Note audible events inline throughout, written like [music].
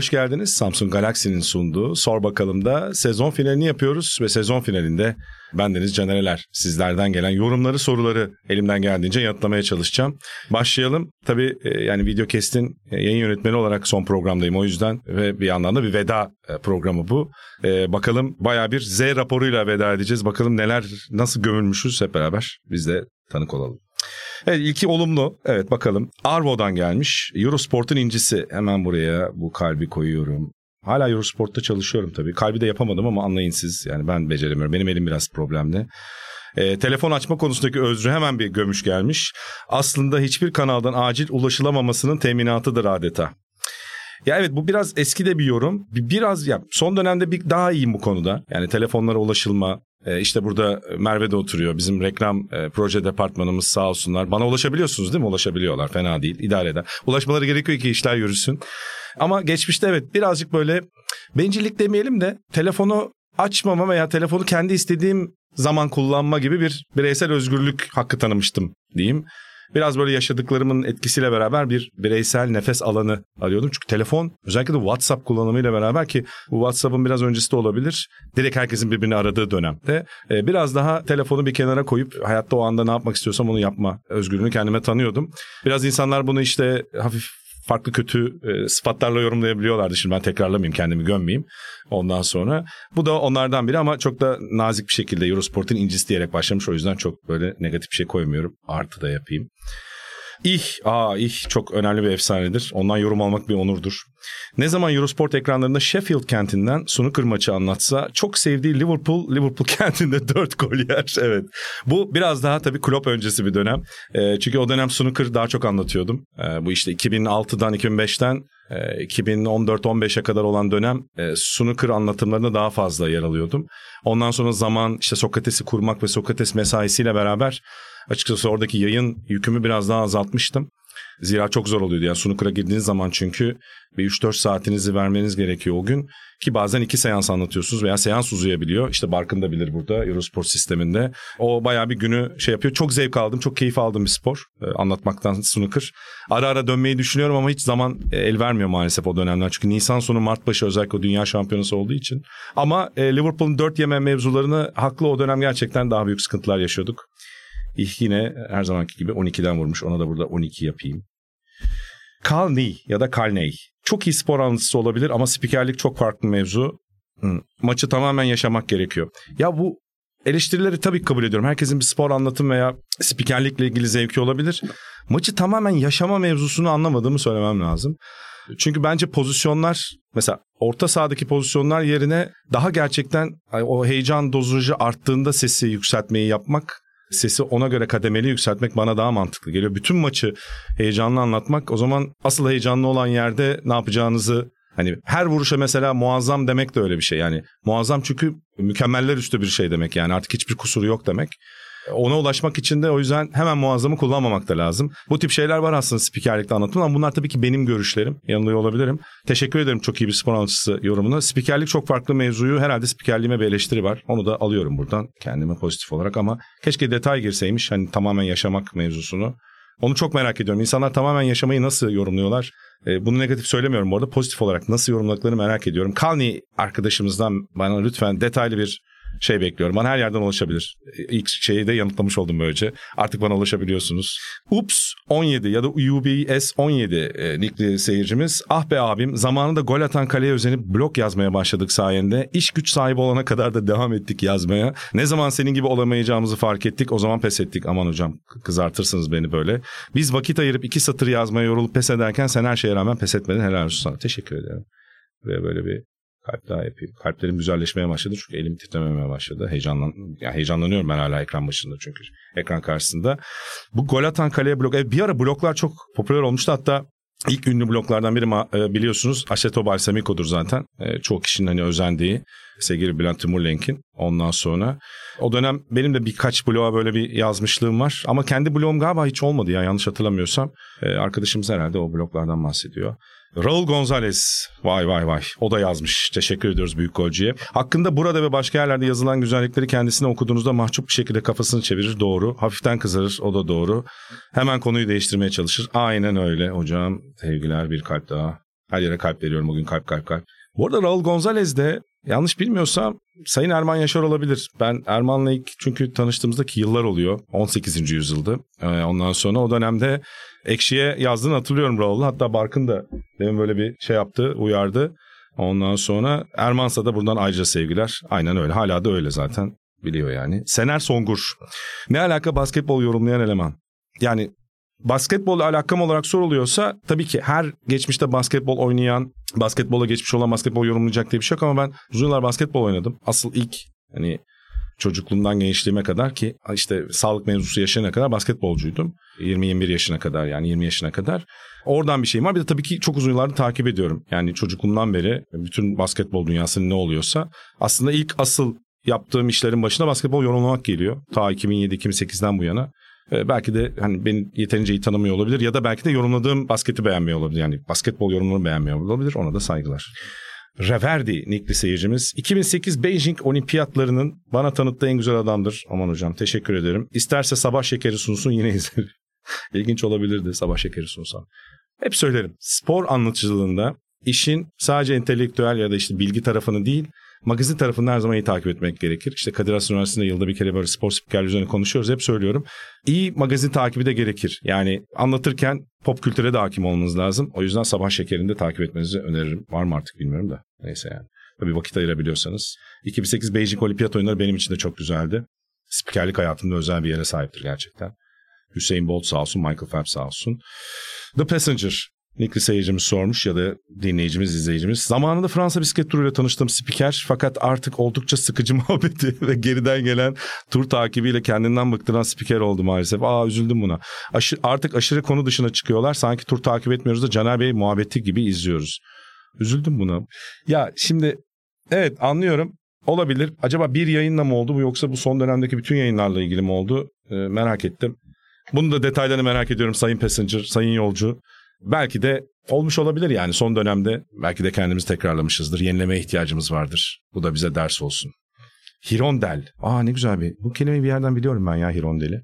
Hoş geldiniz. Samsung Galaxy'nin sunduğu Sor Bakalım da sezon finalini yapıyoruz ve sezon finalinde bendeniz Canereler. Sizlerden gelen yorumları, soruları elimden geldiğince yanıtlamaya çalışacağım. Başlayalım. Tabii e, yani Videocast'in e, yayın yönetmeni olarak son programdayım o yüzden ve bir yandan da bir veda e, programı bu. Bakalım baya bir Z raporuyla veda edeceğiz. Bakalım neler, nasıl gömülmüşüz hep beraber biz de tanık olalım. Evet ilki olumlu. Evet bakalım. Arvo'dan gelmiş. Eurosport'un incisi. Hemen buraya bu kalbi koyuyorum. Hala Eurosport'ta çalışıyorum tabii. Kalbi de yapamadım ama anlayın siz. Yani ben beceremiyorum. Benim elim biraz problemli. E, telefon açma konusundaki özrü hemen bir gömüş gelmiş. Aslında hiçbir kanaldan acil ulaşılamamasının teminatıdır adeta. Ya evet bu biraz eski de bir yorum. Biraz ya son dönemde bir daha iyiyim bu konuda. Yani telefonlara ulaşılma, işte burada Merve de oturuyor. Bizim reklam e, proje departmanımız sağ olsunlar. Bana ulaşabiliyorsunuz değil mi? Ulaşabiliyorlar. Fena değil. idare eder. Ulaşmaları gerekiyor ki işler yürüsün. Ama geçmişte evet birazcık böyle bencillik demeyelim de telefonu açmama veya telefonu kendi istediğim zaman kullanma gibi bir bireysel özgürlük hakkı tanımıştım diyeyim biraz böyle yaşadıklarımın etkisiyle beraber bir bireysel nefes alanı arıyordum. Çünkü telefon özellikle de WhatsApp kullanımıyla beraber ki bu WhatsApp'ın biraz öncesi de olabilir. Direkt herkesin birbirini aradığı dönemde e, biraz daha telefonu bir kenara koyup hayatta o anda ne yapmak istiyorsam onu yapma özgürlüğünü kendime tanıyordum. Biraz insanlar bunu işte hafif farklı kötü e, sıfatlarla yorumlayabiliyorlardı. Şimdi ben tekrarlamayayım kendimi gömmeyeyim ondan sonra. Bu da onlardan biri ama çok da nazik bir şekilde Eurosport'un incisi diyerek başlamış. O yüzden çok böyle negatif bir şey koymuyorum. Artı da yapayım. İh, aa ih çok önemli bir efsanedir. Ondan yorum almak bir onurdur. Ne zaman Eurosport ekranlarında Sheffield kentinden snooker maçı anlatsa çok sevdiği Liverpool, Liverpool [laughs] kentinde 4 gol yer. Evet. Bu biraz daha tabii Klopp öncesi bir dönem. E, çünkü o dönem snooker daha çok anlatıyordum. E, bu işte 2006'dan 2005'ten 2014-15'e kadar olan dönem e, snooker anlatımlarında daha fazla yer alıyordum. Ondan sonra zaman işte Sokrates'i kurmak ve Sokrates mesaisiyle beraber açıkçası oradaki yayın yükümü biraz daha azaltmıştım. Zira çok zor oluyordu. Yani Sunukur'a girdiğiniz zaman çünkü bir 3-4 saatinizi vermeniz gerekiyor o gün. Ki bazen iki seans anlatıyorsunuz veya seans uzayabiliyor. İşte Barkın da bilir burada Eurosport sisteminde. O bayağı bir günü şey yapıyor. Çok zevk aldım, çok keyif aldım bir spor. Ee, anlatmaktan Snooker. Ara ara dönmeyi düşünüyorum ama hiç zaman e, el vermiyor maalesef o dönemler. Çünkü Nisan sonu Mart başı özellikle o dünya şampiyonası olduğu için. Ama e, Liverpool'un 4 yeme mevzularını haklı o dönem gerçekten daha büyük sıkıntılar yaşıyorduk. Yine her zamanki gibi 12'den vurmuş. Ona da burada 12 yapayım. Kalney ya da Kalney. Çok iyi spor anlatıcısı olabilir ama spikerlik çok farklı mevzu. Maçı tamamen yaşamak gerekiyor. Ya bu eleştirileri tabii kabul ediyorum. Herkesin bir spor anlatım veya spikerlikle ilgili zevki olabilir. Maçı tamamen yaşama mevzusunu anlamadığımı söylemem lazım. Çünkü bence pozisyonlar mesela orta sahadaki pozisyonlar yerine daha gerçekten o heyecan dozajı arttığında sesi yükseltmeyi yapmak sesi ona göre kademeli yükseltmek bana daha mantıklı geliyor. Bütün maçı heyecanlı anlatmak o zaman asıl heyecanlı olan yerde ne yapacağınızı Hani her vuruşa mesela muazzam demek de öyle bir şey. Yani muazzam çünkü mükemmeller üstü bir şey demek yani artık hiçbir kusuru yok demek. Ona ulaşmak için de o yüzden hemen muazzamı kullanmamak da lazım. Bu tip şeyler var aslında spikerlikte anlatım ama bunlar tabii ki benim görüşlerim. Yanılıyor olabilirim. Teşekkür ederim çok iyi bir spor anlatıcısı yorumuna. Spikerlik çok farklı mevzuyu herhalde spikerliğime bir eleştiri var. Onu da alıyorum buradan kendime pozitif olarak ama keşke detay girseymiş hani tamamen yaşamak mevzusunu. Onu çok merak ediyorum. İnsanlar tamamen yaşamayı nasıl yorumluyorlar? E, bunu negatif söylemiyorum bu arada. Pozitif olarak nasıl yorumladıklarını merak ediyorum. Kalni arkadaşımızdan bana lütfen detaylı bir şey bekliyorum. Bana her yerden ulaşabilir. İlk şeyi de yanıtlamış oldum böylece. Artık bana ulaşabiliyorsunuz. Ups 17 ya da UBS 17 e, nickli seyircimiz. Ah be abim zamanında gol atan kaleye özenip blok yazmaya başladık sayende. İş güç sahibi olana kadar da devam ettik yazmaya. Ne zaman senin gibi olamayacağımızı fark ettik o zaman pes ettik. Aman hocam kızartırsınız beni böyle. Biz vakit ayırıp iki satır yazmaya yorulup pes ederken sen her şeye rağmen pes etmedin. Helal olsun sana. Teşekkür ederim. Ve böyle bir kalp daha yapayım. Kalplerim güzelleşmeye başladı çünkü elim titrememeye başladı. Heyecanlan ya heyecanlanıyorum ben hala ekran başında çünkü ekran karşısında. Bu gol atan kaleye blok. bir ara bloklar çok popüler olmuştu hatta İlk ünlü bloklardan biri e, biliyorsunuz Assetto Balsamico'dur zaten. E, çoğu kişinin hani özendiği sevgili Bülent Timurlenk'in. Ondan sonra o dönem benim de birkaç bloğa böyle bir yazmışlığım var. Ama kendi bloğum galiba hiç olmadı ya yanlış hatırlamıyorsam. E, arkadaşımız herhalde o bloklardan bahsediyor. Raul Gonzalez. Vay vay vay. O da yazmış. Teşekkür ediyoruz büyük golcüye. Hakkında burada ve başka yerlerde yazılan güzellikleri kendisine okuduğunuzda mahcup bir şekilde kafasını çevirir. Doğru. Hafiften kızarır. O da doğru. Hemen konuyu değiştirmeye çalışır. Aynen öyle hocam. Sevgiler bir kalp daha. Her yere kalp veriyorum bugün kalp kalp kalp. Bu arada Raul Gonzalez de yanlış bilmiyorsam Sayın Erman Yaşar olabilir. Ben Erman'la ilk çünkü tanıştığımızdaki yıllar oluyor. 18. yüzyıldı. Ee, ondan sonra o dönemde Ekşi'ye yazdığını hatırlıyorum Raul'u. Hatta Barkın da demin böyle bir şey yaptı, uyardı. Ondan sonra Ermansa da buradan ayrıca sevgiler. Aynen öyle. Hala da öyle zaten. Biliyor yani. Sener Songur. Ne alaka basketbol yorumlayan eleman? Yani basketbolla alakam olarak soruluyorsa tabii ki her geçmişte basketbol oynayan, basketbola geçmiş olan basketbol yorumlayacak diye bir şey yok ama ben uzun yıllar basketbol oynadım. Asıl ilk hani çocukluğumdan gençliğime kadar ki işte sağlık mevzusu yaşına kadar basketbolcuydum. 20-21 yaşına kadar yani 20 yaşına kadar. Oradan bir şeyim var. Bir de tabii ki çok uzun yıllardır takip ediyorum. Yani çocukluğumdan beri bütün basketbol dünyasının ne oluyorsa aslında ilk asıl yaptığım işlerin başına basketbol yorumlamak geliyor. Ta 2007-2008'den bu yana. Ee, belki de hani beni yeterince iyi tanımıyor olabilir ya da belki de yorumladığım basketi beğenmiyor olabilir. Yani basketbol yorumlarını beğenmiyor olabilir. Ona da saygılar. Reverdi nikli seyircimiz. 2008 Beijing olimpiyatlarının bana tanıttığı en güzel adamdır. Aman hocam teşekkür ederim. İsterse sabah şekeri sunsun yine [laughs] izlerim. İlginç olabilirdi sabah şekeri sunsam. Hep söylerim. Spor anlatıcılığında işin sadece entelektüel ya da işte bilgi tarafını değil magazin tarafını her zaman iyi takip etmek gerekir. İşte Kadir Has Üniversitesi'nde yılda bir kere böyle spor spikerleri üzerine konuşuyoruz. Hep söylüyorum. İyi magazin takibi de gerekir. Yani anlatırken pop kültüre de hakim olmanız lazım. O yüzden sabah şekerinde takip etmenizi öneririm. Var mı artık bilmiyorum da. Neyse yani. Tabii vakit ayırabiliyorsanız. 2008 Beijing Olimpiyat oyunları benim için de çok güzeldi. Spikerlik hayatımda özel bir yere sahiptir gerçekten. Hüseyin Bolt sağ olsun, Michael Phelps sağ olsun. The Passenger Nikli seyircimiz sormuş ya da dinleyicimiz, izleyicimiz. Zamanında Fransa bisiklet turuyla tanıştığım spiker fakat artık oldukça sıkıcı [laughs] muhabbeti ve geriden gelen tur takibiyle kendinden bıktıran spiker oldu maalesef. Aa üzüldüm buna. Aşı, artık aşırı konu dışına çıkıyorlar. Sanki tur takip etmiyoruz da Caner Bey muhabbeti gibi izliyoruz. Üzüldüm buna. Ya şimdi evet anlıyorum. Olabilir. Acaba bir yayınla mı oldu bu yoksa bu son dönemdeki bütün yayınlarla ilgili mi oldu? Ee, merak ettim. Bunu da detaylarını merak ediyorum Sayın Passenger, Sayın Yolcu. Belki de olmuş olabilir yani son dönemde belki de kendimizi tekrarlamışızdır. Yenilemeye ihtiyacımız vardır. Bu da bize ders olsun. Hirondel. Aa ne güzel bir. Bu kelimeyi bir yerden biliyorum ben ya Hirondel'i.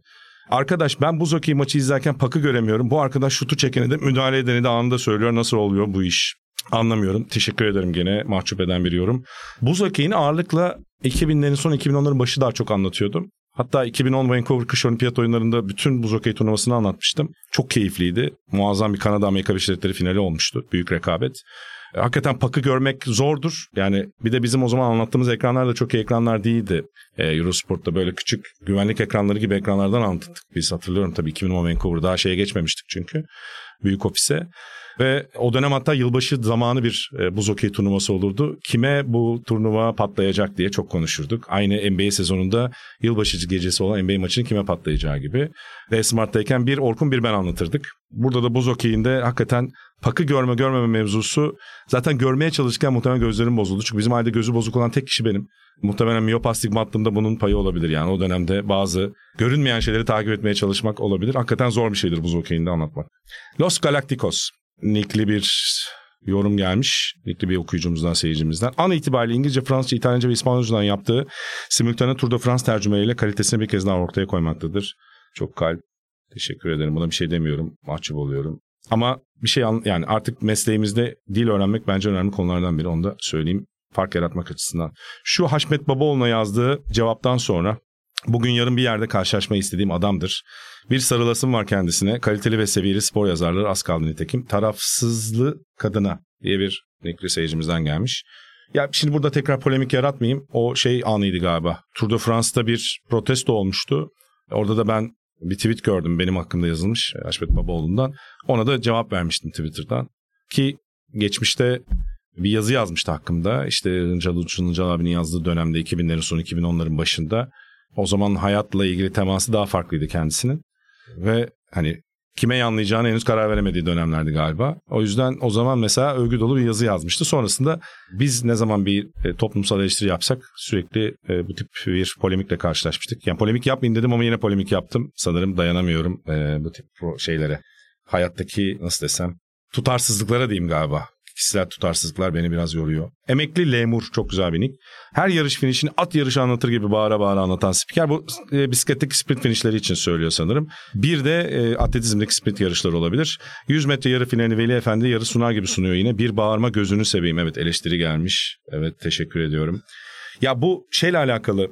Arkadaş ben buz hokeyi maçı izlerken pakı göremiyorum. Bu arkadaş şutu çekeni de müdahale edeni de anında söylüyor. Nasıl oluyor bu iş? Anlamıyorum. Teşekkür ederim gene mahcup eden bir yorum. Buz hokeyini ağırlıkla 2000'lerin son 2010'ların başı daha çok anlatıyordum. Hatta 2010 Vancouver Kış Olimpiyat oyunlarında bütün buz hokey turnuvasını anlatmıştım. Çok keyifliydi. Muazzam bir Kanada Amerika Birleşik Devletleri finali olmuştu. Büyük rekabet. E, hakikaten pakı görmek zordur. Yani bir de bizim o zaman anlattığımız ekranlar da çok iyi ekranlar değildi. Ee, Eurosport'ta böyle küçük güvenlik ekranları gibi ekranlardan anlattık. Biz hatırlıyorum tabii 2010 Vancouver daha şeye geçmemiştik çünkü. Büyük ofise. Ve o dönem hatta yılbaşı zamanı bir e, buz okey turnuvası olurdu. Kime bu turnuva patlayacak diye çok konuşurduk. Aynı NBA sezonunda yılbaşı gecesi olan NBA maçının kime patlayacağı gibi. Ve Smart'tayken bir Orkun bir ben anlatırdık. Burada da buz okeyinde hakikaten pakı görme görmeme mevzusu zaten görmeye çalışırken muhtemelen gözlerim bozuldu. Çünkü bizim ailede gözü bozuk olan tek kişi benim. Muhtemelen miyop astigmatlığımda bunun payı olabilir yani. O dönemde bazı görünmeyen şeyleri takip etmeye çalışmak olabilir. Hakikaten zor bir şeydir buz okeyinde anlatmak. Los Galacticos nickli bir yorum gelmiş. Nickli bir okuyucumuzdan, seyircimizden. An itibariyle İngilizce, Fransızca, İtalyanca ve İspanyolcadan yaptığı simultane Tour de France tercümeleriyle kalitesini bir kez daha ortaya koymaktadır. Çok kalp. Teşekkür ederim. Buna bir şey demiyorum. Mahcup oluyorum. Ama bir şey yani artık mesleğimizde dil öğrenmek bence önemli konulardan biri. Onu da söyleyeyim fark yaratmak açısından. Şu Haşmet Babaoğlu'na yazdığı cevaptan sonra bugün yarın bir yerde karşılaşmayı istediğim adamdır. Bir sarılasım var kendisine. Kaliteli ve seviyeli spor yazarları az kaldı nitekim. Tarafsızlı kadına diye bir renkli seyircimizden gelmiş. Ya şimdi burada tekrar polemik yaratmayayım. O şey anıydı galiba. Tour de France'da bir protesto olmuştu. Orada da ben bir tweet gördüm benim hakkımda yazılmış Haşmet Babaoğlu'ndan. Ona da cevap vermiştim Twitter'dan. Ki geçmişte bir yazı yazmıştı hakkımda. İşte Hıncal Uçun Hıncal abinin yazdığı dönemde 2000'lerin sonu 2010'ların başında. O zaman hayatla ilgili teması daha farklıydı kendisinin. Ve hani kime yanlayacağını henüz karar veremediği dönemlerdi galiba. O yüzden o zaman mesela övgü dolu bir yazı yazmıştı. Sonrasında biz ne zaman bir e, toplumsal eleştiri yapsak sürekli e, bu tip bir polemikle karşılaşmıştık. Yani polemik yapmayın dedim ama yine polemik yaptım. Sanırım dayanamıyorum e, bu tip şeylere. Hayattaki nasıl desem tutarsızlıklara diyeyim galiba. Kişisel tutarsızlıklar beni biraz yoruyor. Emekli Lemur çok güzel bir nick. Her yarış finişini at yarışı anlatır gibi bağıra bağıra anlatan spiker. Bu e, bisikletteki sprint finişleri için söylüyor sanırım. Bir de e, atletizmdeki sprint yarışları olabilir. 100 metre yarı finali Veli Efendi yarı sunar gibi sunuyor yine. Bir bağırma gözünü seveyim. Evet eleştiri gelmiş. Evet teşekkür ediyorum. Ya bu şeyle alakalı.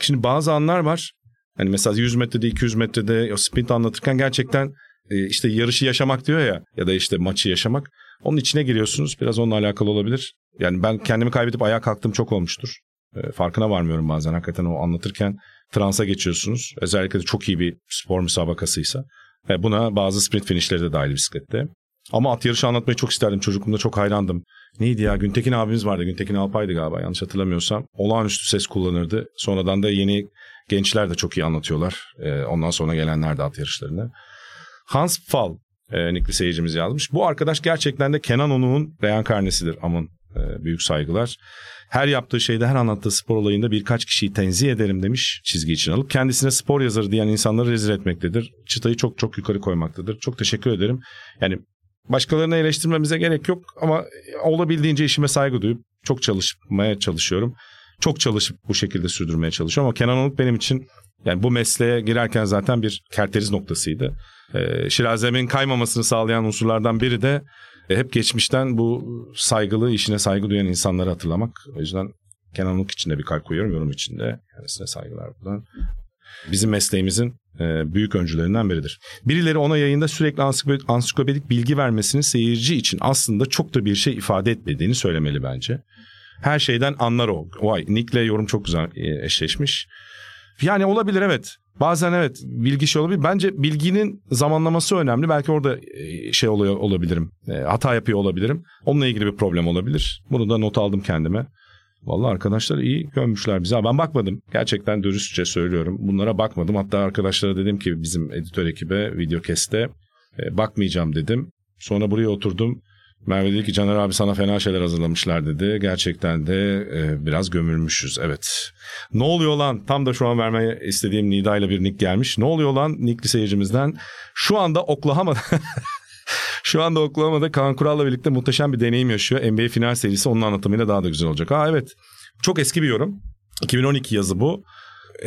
Şimdi bazı anlar var. Hani mesela 100 metrede 200 metrede o sprint anlatırken gerçekten e, işte yarışı yaşamak diyor ya ya da işte maçı yaşamak. Onun içine giriyorsunuz. Biraz onunla alakalı olabilir. Yani ben kendimi kaybedip ayağa kalktığım çok olmuştur. E, farkına varmıyorum bazen hakikaten o anlatırken transa geçiyorsunuz. Özellikle de çok iyi bir spor müsabakasıysa. E, buna bazı sprint finişleri de dahil bisiklette. Ama at yarışı anlatmayı çok isterdim. Çocukluğumda çok hayrandım. Neydi ya? Güntekin abimiz vardı. Güntekin Alpay'dı galiba yanlış hatırlamıyorsam. Olağanüstü ses kullanırdı. Sonradan da yeni gençler de çok iyi anlatıyorlar. Ee, ondan sonra gelenler de at yarışlarını. Hans Fall e, nikli seyircimiz yazmış. Bu arkadaş gerçekten de Kenan Onuk'un reenkarnesidir. Aman e, büyük saygılar. Her yaptığı şeyde her anlattığı spor olayında birkaç kişiyi tenzih ederim demiş çizgi için alıp kendisine spor yazarı diyen insanları rezil etmektedir. Çıtayı çok çok yukarı koymaktadır. Çok teşekkür ederim. Yani başkalarını eleştirmemize gerek yok ama olabildiğince işime saygı duyup çok çalışmaya çalışıyorum. Çok çalışıp bu şekilde sürdürmeye çalışıyorum ama Kenan Onuk benim için yani bu mesleğe girerken zaten bir kerteriz noktasıydı. Ee, Şirazemin kaymamasını sağlayan unsurlardan biri de e, hep geçmişten bu saygılı, işine saygı duyan insanları hatırlamak. O yüzden Kenan Onuk için de bir kalp koyuyorum yorum içinde. Kendisine saygılar buradan. Bizim mesleğimizin e, büyük öncülerinden biridir. Birileri ona yayında sürekli ansiklopedik bilgi vermesini seyirci için aslında çok da bir şey ifade etmediğini söylemeli bence. Her şeyden anlar o. Vay Nick'le yorum çok güzel e, eşleşmiş. Yani olabilir evet. Bazen evet bilgi şey olabilir. Bence bilginin zamanlaması önemli. Belki orada e, şey oluyor olabilirim. Hata yapıyor olabilirim. Onunla ilgili bir problem olabilir. Bunu da not aldım kendime. Vallahi arkadaşlar iyi gömmüşler bizi. Ben bakmadım. Gerçekten dürüstçe söylüyorum. Bunlara bakmadım. Hatta arkadaşlara dedim ki bizim editör ekibe video keste e, bakmayacağım dedim. Sonra buraya oturdum. Merve dedi ki Caner abi sana fena şeyler hazırlamışlar dedi. Gerçekten de e, biraz gömülmüşüz evet. Ne oluyor lan? Tam da şu an vermeye istediğim Nida ile bir nick gelmiş. Ne oluyor lan nickli seyircimizden? Şu anda Oklahoma'da [laughs] Şu anda Oklahoma'da Kaan Kural'la birlikte muhteşem bir deneyim yaşıyor. NBA final serisi onun anlatımıyla daha da güzel olacak. Ha evet. Çok eski bir yorum. 2012 yazı bu.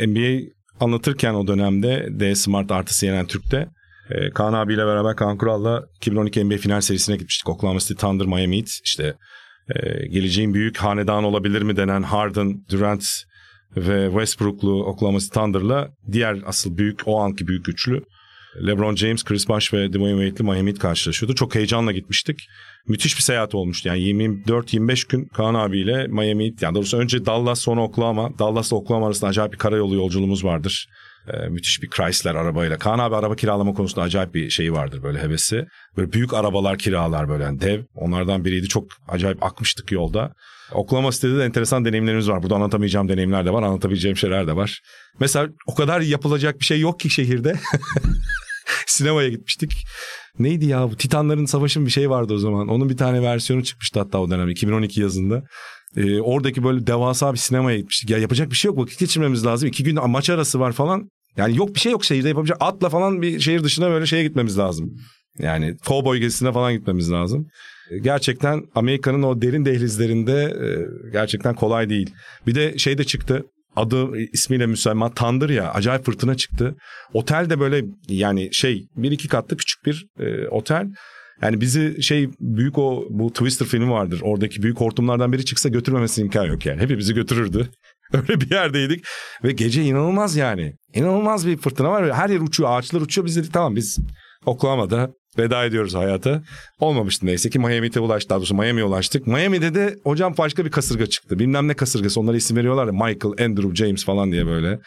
NBA anlatırken o dönemde D Smart artı CNN Türk'te e, Kaan abiyle beraber Kaan Kural'la 2012 NBA final serisine gitmiştik. Oklahoma City Thunder Miami Heat. İşte e, geleceğin büyük hanedan olabilir mi denen Harden, Durant ve Westbrook'lu Oklahoma City Thunder'la diğer asıl büyük o anki büyük güçlü LeBron James, Chris Bosh ve Dwayne Wade'li Miami Heat karşılaşıyordu. Çok heyecanla gitmiştik. Müthiş bir seyahat olmuştu. Yani 24-25 gün Kaan abiyle Miami Heat. Yani doğrusu önce Dallas sonra Oklahoma. Dallas'la Oklahoma arasında acayip bir karayolu yolculuğumuz vardır. Ee, müthiş bir Chrysler arabayla. Kaan abi araba kiralama konusunda acayip bir şeyi vardır böyle hevesi. Böyle büyük arabalar kiralar böyle yani dev. Onlardan biriydi. Çok acayip akmıştık yolda. Oklahoma City'de de enteresan deneyimlerimiz var. Burada anlatamayacağım deneyimler de var. Anlatabileceğim şeyler de var. Mesela o kadar yapılacak bir şey yok ki şehirde. [laughs] Sinemaya gitmiştik. Neydi ya bu Titanların Savaşı bir şey vardı o zaman. Onun bir tane versiyonu çıkmıştı hatta o dönem 2012 yazında. Ee, oradaki böyle devasa bir sinemaya gitmiştik. Ya yapacak bir şey yok vakit geçirmemiz lazım. İki gün maç arası var falan. Yani yok bir şey yok şehirde yapabilecek. Atla falan bir şehir dışına böyle şeye gitmemiz lazım. Yani kovboy gezisine falan gitmemiz lazım. Ee, gerçekten Amerika'nın o derin dehlizlerinde e, gerçekten kolay değil. Bir de şey de çıktı adı ismiyle Müslüman Tandır ya acayip fırtına çıktı. Otel de böyle yani şey bir iki katlı küçük bir e, otel. Yani bizi şey büyük o bu Twister filmi vardır. Oradaki büyük hortumlardan biri çıksa götürmemesi imkan yok yani. Hepimizi götürürdü. [laughs] Öyle bir yerdeydik ve gece inanılmaz yani. İnanılmaz bir fırtına var. Her yer uçuyor, ağaçlar uçuyor. Biz dedik tamam biz Oklahoma'da veda ediyoruz hayata. Olmamıştı neyse ki Miami'de ulaştık. Daha doğrusu Miami'ye ulaştık. Miami'de de hocam başka bir kasırga çıktı. Bilmem ne kasırgası. Onlara isim veriyorlar ya. Michael, Andrew, James falan diye böyle.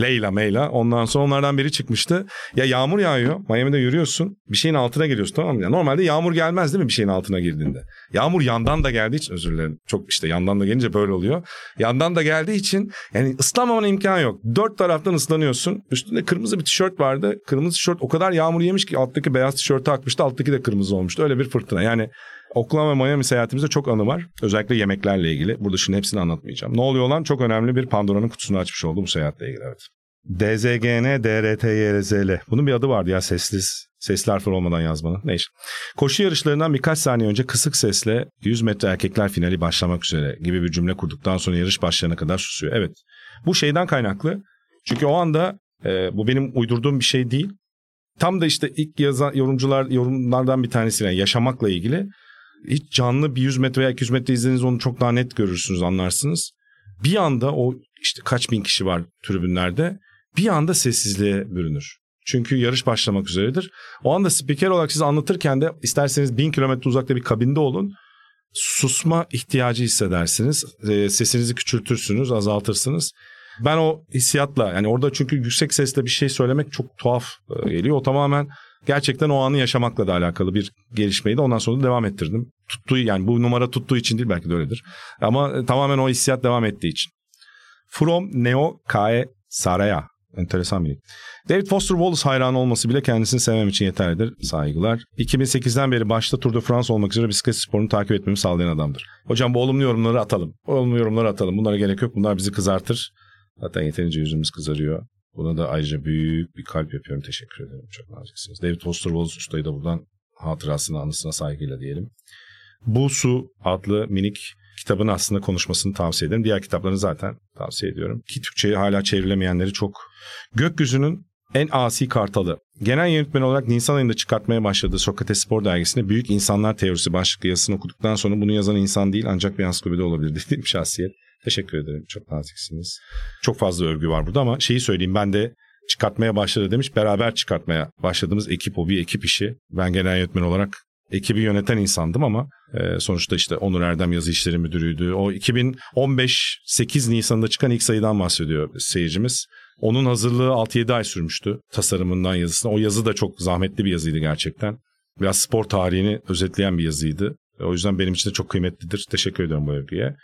Leyla, Meyla. Ondan sonra onlardan biri çıkmıştı. Ya yağmur yağıyor. Miami'de yürüyorsun. Bir şeyin altına geliyorsun tamam mı? Ya normalde yağmur gelmez değil mi bir şeyin altına girdiğinde? Yağmur yandan da geldiği için özür dilerim. Çok işte yandan da gelince böyle oluyor. Yandan da geldiği için yani ıslanmamana imkan yok. Dört taraftan ıslanıyorsun. Üstünde kırmızı bir tişört vardı. Kırmızı tişört o kadar yağmur yemiş ki alttaki beyaz tişörtü akmıştı. Alttaki de kırmızı olmuştu. Öyle bir fırtına. Yani Oklahoma ve Miami seyahatimizde çok anı var. Özellikle yemeklerle ilgili. Burada şimdi hepsini anlatmayacağım. Ne oluyor lan? Çok önemli bir Pandora'nın kutusunu açmış oldu bu seyahatle ilgili evet. DZGN DRTYRZL. Bunun bir adı vardı ya sessiz Sesli harfler olmadan yazmanı. Neyse. Koşu yarışlarından birkaç saniye önce kısık sesle 100 metre erkekler finali başlamak üzere gibi bir cümle kurduktan sonra yarış başlayana kadar susuyor. Evet. Bu şeyden kaynaklı. Çünkü o anda e, bu benim uydurduğum bir şey değil. Tam da işte ilk yazan yorumcular yorumlardan bir tanesi yaşamakla ilgili. Hiç canlı bir 100 metre veya 200 metre izlediğiniz onu çok daha net görürsünüz anlarsınız. Bir anda o işte kaç bin kişi var tribünlerde bir anda sessizliğe bürünür. Çünkü yarış başlamak üzeredir. O anda spiker olarak size anlatırken de isterseniz bin kilometre uzakta bir kabinde olun. Susma ihtiyacı hissedersiniz. E, sesinizi küçültürsünüz, azaltırsınız. Ben o hissiyatla yani orada çünkü yüksek sesle bir şey söylemek çok tuhaf e, geliyor. O tamamen gerçekten o anı yaşamakla da alakalı bir gelişmeydi. Ondan sonra da devam ettirdim. Tuttuğu yani bu numara tuttuğu için değil belki de öyledir. Ama e, tamamen o hissiyat devam ettiği için. From Neo Kae Saraya. Enteresan bir David Foster Wallace hayranı olması bile kendisini sevmem için yeterlidir. Saygılar. 2008'den beri başta Tour de France olmak üzere bisiklet sporunu takip etmemi sağlayan adamdır. Hocam bu olumlu yorumları atalım. Olumlu yorumları atalım. Bunlara gerek yok. Bunlar bizi kızartır. Zaten yeterince yüzümüz kızarıyor. Buna da ayrıca büyük bir kalp yapıyorum. Teşekkür ederim. Çok naziksiniz. David Foster Wallace ustayı da buradan hatırasına, anısına saygıyla diyelim. Bu Su adlı minik kitabın aslında konuşmasını tavsiye ederim. Diğer kitaplarını zaten tavsiye ediyorum. Ki Türkçe'ye hala çevrilemeyenleri çok. Gökyüzünün en asi kartalı. Genel yönetmen olarak Nisan ayında çıkartmaya başladığı Sokrates Spor dergisinde Büyük İnsanlar Teorisi başlıklı yazısını okuduktan sonra bunu yazan insan değil ancak bir ansiklopedi olabilir [laughs] dediğim şahsiyet. Teşekkür ederim. Çok naziksiniz. Çok fazla övgü var burada ama şeyi söyleyeyim ben de çıkartmaya başladı demiş. Beraber çıkartmaya başladığımız ekip o bir ekip işi. Ben genel yönetmen olarak ekibi yöneten insandım ama e, sonuçta işte Onur Erdem yazı işleri müdürüydü. O 2015 8 Nisan'da çıkan ilk sayıdan bahsediyor seyircimiz. Onun hazırlığı 6-7 ay sürmüştü tasarımından yazısına. O yazı da çok zahmetli bir yazıydı gerçekten. Biraz spor tarihini özetleyen bir yazıydı. O yüzden benim için de çok kıymetlidir. Teşekkür ediyorum bu övgüye.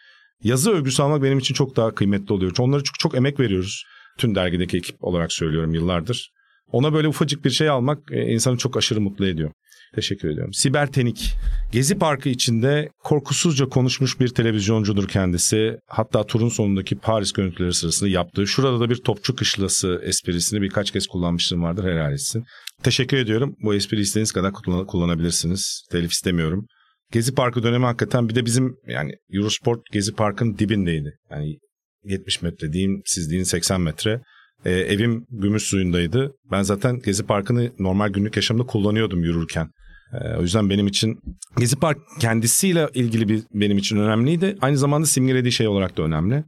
Yazı övgüsü almak benim için çok daha kıymetli oluyor. Onlara çok çok emek veriyoruz. Tüm dergideki ekip olarak söylüyorum yıllardır. Ona böyle ufacık bir şey almak e, insanı çok aşırı mutlu ediyor. Teşekkür ediyorum. Siber Tenik. Gezi Parkı içinde korkusuzca konuşmuş bir televizyoncudur kendisi. Hatta turun sonundaki Paris görüntüleri sırasında yaptığı şurada da bir topçu kışlası esprisini birkaç kez kullanmışlığım vardır helal etsin. Teşekkür ediyorum. Bu espri istediğiniz kadar kullanabilirsiniz. Telif istemiyorum. Gezi Parkı dönemi hakikaten bir de bizim yani Eurosport Gezi Park'ın dibindeydi. Yani 70 metre diyeyim siz deyin 80 metre. Ee, evim gümüş suyundaydı. Ben zaten Gezi Parkı'nı normal günlük yaşamda kullanıyordum yürürken. Ee, o yüzden benim için Gezi Park kendisiyle ilgili bir benim için önemliydi. Aynı zamanda simgelediği şey olarak da önemli.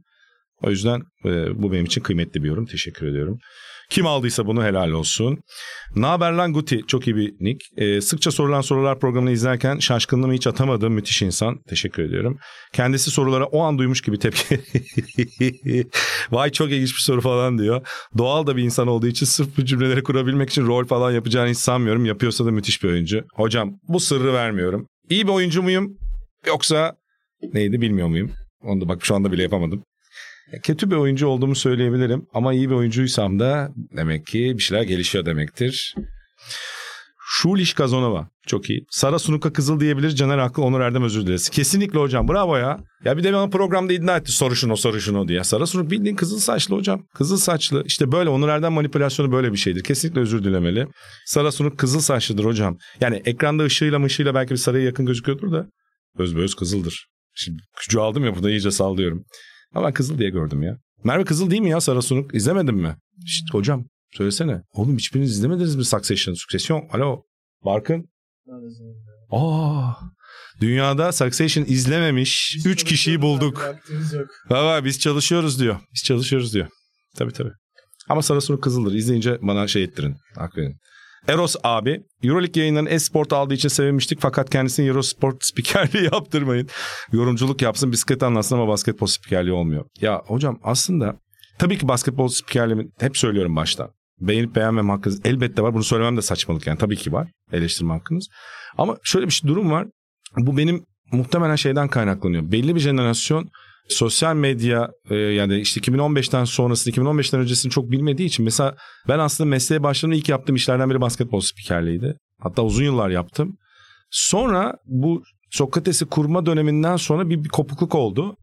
O yüzden e, bu benim için kıymetli bir yorum. Teşekkür ediyorum. Kim aldıysa bunu helal olsun. Naber lan Guti çok iyi bir nick. Ee, sıkça sorulan sorular programını izlerken şaşkınlığımı hiç atamadığım müthiş insan. Teşekkür ediyorum. Kendisi sorulara o an duymuş gibi tepki. [laughs] Vay çok ilginç bir soru falan diyor. Doğal da bir insan olduğu için sırf bu cümleleri kurabilmek için rol falan yapacağını hiç sanmıyorum. Yapıyorsa da müthiş bir oyuncu. Hocam bu sırrı vermiyorum. İyi bir oyuncu muyum? Yoksa neydi bilmiyor muyum? Onu da bak şu anda bile yapamadım. Kötü bir oyuncu olduğumu söyleyebilirim ama iyi bir oyuncuysam da demek ki bir şeyler gelişiyor demektir. Şuliş Kazonova çok iyi. Sara Sunuka Kızıl diyebilir. Caner Akıl Onur Erdem özür dileriz. Kesinlikle hocam bravo ya. Ya bir de bana programda iddia etti soru şunu soru şunu diye. Sara Sunuk bildiğin kızıl saçlı hocam. Kızıl saçlı. İşte böyle Onur Erdem manipülasyonu böyle bir şeydir. Kesinlikle özür dilemeli. Sara Sunuk kızıl saçlıdır hocam. Yani ekranda ışığıyla mışığıyla belki bir sarıya yakın gözüküyordur da. Öz öz kızıldır. Şimdi gücü aldım ya burada iyice sallıyorum. Ama ben Kızıl diye gördüm ya. Merve Kızıl değil mi ya Sara Sunuk? İzlemedin mi? Şşt hocam söylesene. Oğlum hiçbiriniz izlemediniz mi Succession? Succession. Alo. Barkın. Aa, dünyada Succession izlememiş 3 kişiyi bulduk. Baba biz çalışıyoruz diyor. Biz çalışıyoruz diyor. Tabii tabii. Ama Sara Sunuk Kızıl'dır. İzleyince bana şey ettirin. Hak verin. Eros abi Euroleague yayınlarını Esport aldığı için sevinmiştik fakat kendisini Eurosport [laughs] spikerliği yaptırmayın. Yorumculuk yapsın bisiklet anlatsın ama basketbol spikerliği olmuyor. Ya hocam aslında tabii ki basketbol spikerliğimi hep söylüyorum başta. Beğenip beğenmem hakkınız elbette var. Bunu söylemem de saçmalık yani. Tabii ki var eleştirme hakkınız. Ama şöyle bir şey, durum var. Bu benim muhtemelen şeyden kaynaklanıyor. Belli bir jenerasyon sosyal medya e, yani işte 2015'ten sonrası 2015'ten öncesini çok bilmediği için mesela ben aslında mesleğe başladığımda ilk yaptığım işlerden biri basketbol spikerliğiydi. Hatta uzun yıllar yaptım. Sonra bu Sokrates'i kurma döneminden sonra bir, bir kopukluk oldu.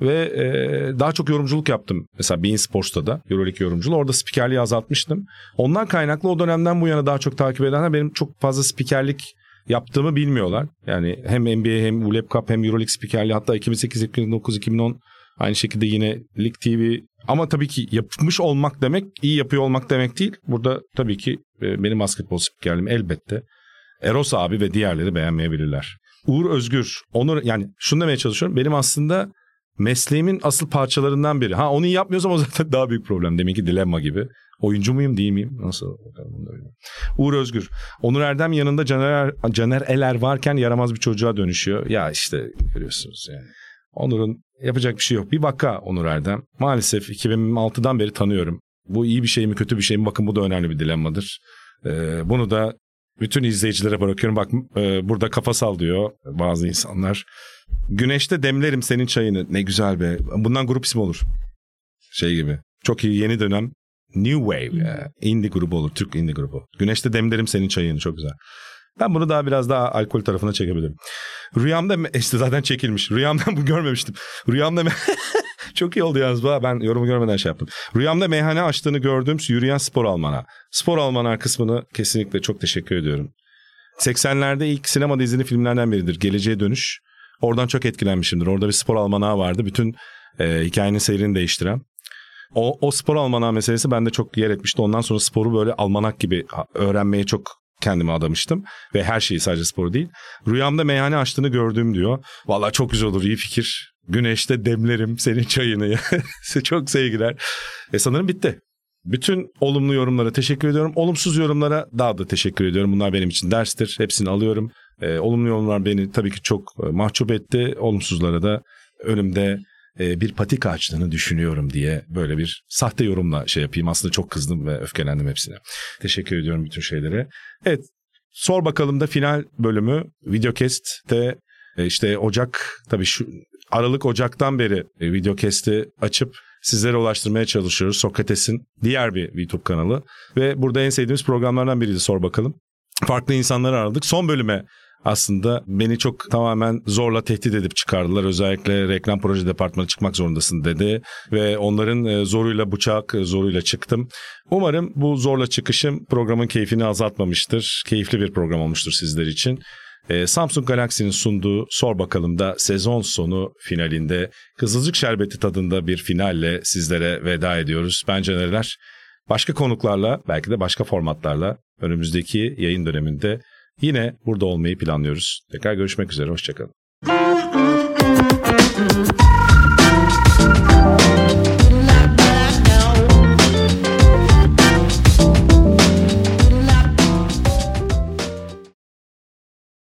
ve e, daha çok yorumculuk yaptım. Mesela Bein Sports'ta da Euroleague yorumculuğu. Orada spikerliği azaltmıştım. Ondan kaynaklı o dönemden bu yana daha çok takip edenler benim çok fazla spikerlik yaptığımı bilmiyorlar. Yani hem NBA hem ULEP Cup hem Euroleague spikerliği hatta 2008, 2009, 2010 aynı şekilde yine Lig TV ama tabii ki yapmış olmak demek iyi yapıyor olmak demek değil. Burada tabii ki e, benim basketbol spikerliğim elbette Eros abi ve diğerleri beğenmeyebilirler. Uğur Özgür, Onur yani şunu demeye çalışıyorum. Benim aslında mesleğimin asıl parçalarından biri. Ha onu iyi yapmıyorsam o zaten [laughs] daha büyük problem. Demek ki dilemma gibi. Oyuncu muyum değil miyim? Nasıl? Uğur Özgür. Onur Erdem yanında Caner, Caner Eler varken yaramaz bir çocuğa dönüşüyor. Ya işte görüyorsunuz yani. Onur'un yapacak bir şey yok. Bir vaka Onur Erdem. Maalesef 2006'dan beri tanıyorum. Bu iyi bir şey mi kötü bir şey mi? Bakın bu da önemli bir dilemmadır. Ee, bunu da bütün izleyicilere bırakıyorum. Bak e, burada kafa sallıyor bazı insanlar. Güneşte demlerim senin çayını. Ne güzel be. Bundan grup ismi olur. Şey gibi. Çok iyi yeni dönem. New Wave. Ya. Indie grubu olur. Türk indie grubu. Güneşte demlerim senin çayını. Çok güzel. Ben bunu daha biraz daha alkol tarafına çekebilirim. Rüyamda [laughs] işte zaten çekilmiş. Rüyamda [laughs] bu görmemiştim. Rüyamda [laughs] çok iyi oldu yalnız bu. Ben yorumu görmeden şey yaptım. Rüyamda meyhane açtığını gördüğüm yürüyen spor almana. Spor almanar kısmını kesinlikle çok teşekkür ediyorum. 80'lerde ilk sinema dizini filmlerden biridir. Geleceğe Dönüş. Oradan çok etkilenmişimdir. Orada bir spor almanağı vardı. Bütün e, hikayenin seyrini değiştiren. O, o spor almanağı meselesi bende çok yer etmişti. Ondan sonra sporu böyle almanak gibi öğrenmeye çok kendime adamıştım. Ve her şeyi sadece spor değil. Rüyamda meyhane açtığını gördüğüm diyor. Valla çok güzel olur iyi fikir. Güneşte demlerim senin çayını. [laughs] çok sevgiler. E sanırım bitti. Bütün olumlu yorumlara teşekkür ediyorum. Olumsuz yorumlara daha da teşekkür ediyorum. Bunlar benim için derstir. Hepsini alıyorum. E, olumlu yorumlar beni tabii ki çok e, mahcup etti. Olumsuzlara da önümde bir patika açtığını düşünüyorum diye böyle bir sahte yorumla şey yapayım. Aslında çok kızdım ve öfkelendim hepsine. Teşekkür ediyorum bütün şeylere. Evet sor bakalım da final bölümü Videocast'te e, işte Ocak tabii şu Aralık Ocak'tan beri e, Videocast'i açıp sizlere ulaştırmaya çalışıyoruz. Sokrates'in diğer bir YouTube kanalı ve burada en sevdiğimiz programlardan biriydi Sor Bakalım. Farklı insanları aradık. Son bölüme aslında beni çok tamamen zorla tehdit edip çıkardılar. Özellikle reklam proje departmanı çıkmak zorundasın dedi ve onların e, zoruyla bıçak e, zoruyla çıktım. Umarım bu zorla çıkışım programın keyfini azaltmamıştır. Keyifli bir program olmuştur sizler için. E, Samsung Galaxy'nin sunduğu Sor Bakalım da sezon sonu finalinde Kızılcık Şerbeti tadında bir finalle sizlere veda ediyoruz. Bence neler? Başka konuklarla belki de başka formatlarla önümüzdeki yayın döneminde Yine burada olmayı planlıyoruz. Tekrar görüşmek üzere. Hoşçakalın.